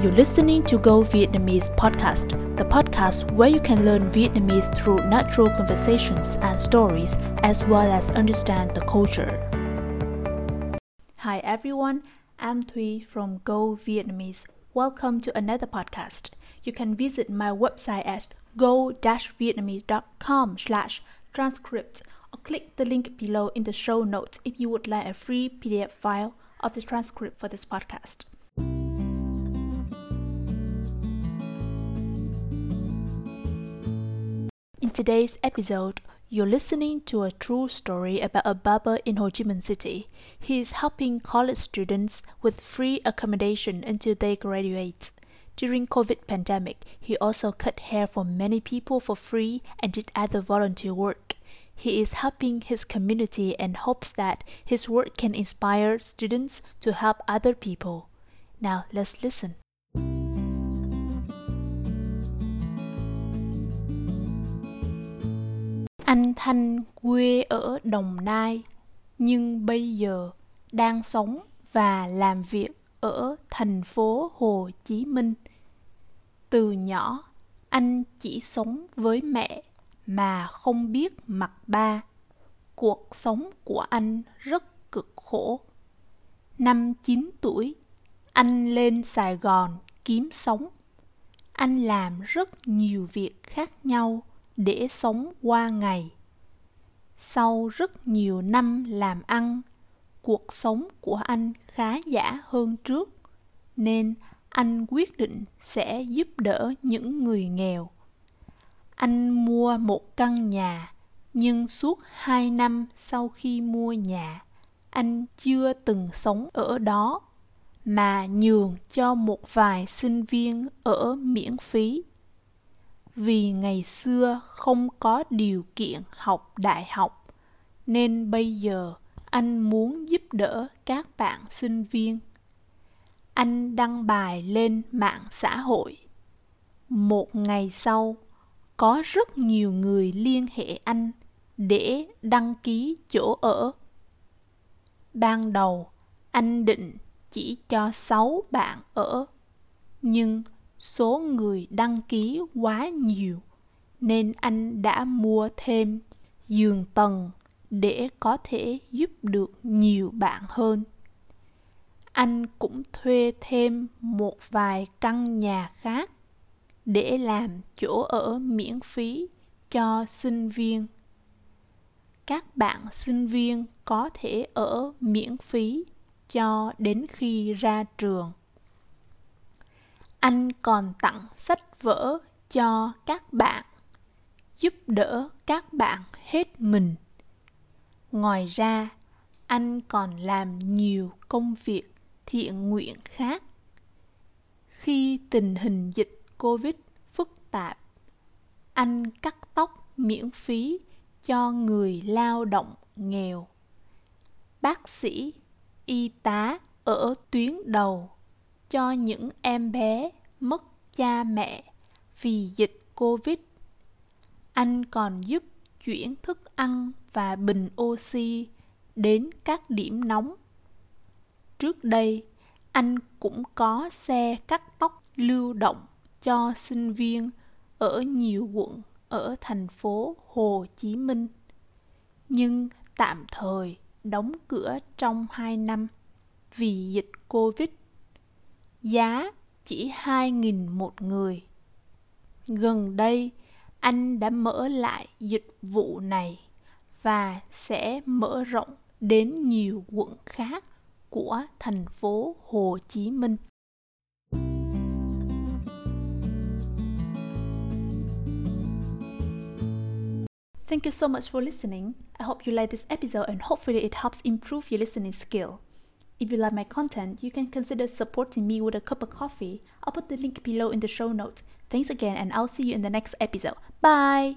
You're listening to Go Vietnamese podcast, the podcast where you can learn Vietnamese through natural conversations and stories, as well as understand the culture. Hi everyone, I'm Thuy from Go Vietnamese. Welcome to another podcast. You can visit my website at go-vietnamese.com slash transcript or click the link below in the show notes if you would like a free PDF file of the transcript for this podcast. Today's episode, you're listening to a true story about a barber in Ho Chi Minh City. He is helping college students with free accommodation until they graduate. During COVID pandemic, he also cut hair for many people for free and did other volunteer work. He is helping his community and hopes that his work can inspire students to help other people. Now let's listen. Anh Thanh quê ở Đồng Nai, nhưng bây giờ đang sống và làm việc ở thành phố Hồ Chí Minh. Từ nhỏ, anh chỉ sống với mẹ mà không biết mặt ba. Cuộc sống của anh rất cực khổ. Năm 9 tuổi, anh lên Sài Gòn kiếm sống. Anh làm rất nhiều việc khác nhau để sống qua ngày. Sau rất nhiều năm làm ăn, cuộc sống của anh khá giả hơn trước, nên anh quyết định sẽ giúp đỡ những người nghèo. Anh mua một căn nhà, nhưng suốt hai năm sau khi mua nhà, anh chưa từng sống ở đó, mà nhường cho một vài sinh viên ở miễn phí vì ngày xưa không có điều kiện học đại học, nên bây giờ anh muốn giúp đỡ các bạn sinh viên. Anh đăng bài lên mạng xã hội. Một ngày sau, có rất nhiều người liên hệ anh để đăng ký chỗ ở. Ban đầu, anh định chỉ cho sáu bạn ở, nhưng số người đăng ký quá nhiều, nên anh đã mua thêm giường tầng để có thể giúp được nhiều bạn hơn. Anh cũng thuê thêm một vài căn nhà khác để làm chỗ ở miễn phí cho sinh viên. Các bạn sinh viên có thể ở miễn phí cho đến khi ra trường anh còn tặng sách vở cho các bạn, giúp đỡ các bạn hết mình. Ngoài ra, anh còn làm nhiều công việc thiện nguyện khác. Khi tình hình dịch covid phức tạp, anh cắt tóc miễn phí cho người lao động nghèo. Bác sĩ, y tá ở tuyến đầu cho những em bé mất cha mẹ vì dịch Covid. Anh còn giúp chuyển thức ăn và bình oxy đến các điểm nóng. Trước đây, anh cũng có xe cắt tóc lưu động cho sinh viên ở nhiều quận ở thành phố Hồ Chí Minh. Nhưng tạm thời đóng cửa trong 2 năm vì dịch Covid giá chỉ 2.000 một người. Gần đây, anh đã mở lại dịch vụ này và sẽ mở rộng đến nhiều quận khác của thành phố Hồ Chí Minh. Thank you so much for listening. I hope you like this episode and hopefully it helps improve your listening skill. If you like my content, you can consider supporting me with a cup of coffee. I'll put the link below in the show notes. Thanks again, and I'll see you in the next episode. Bye!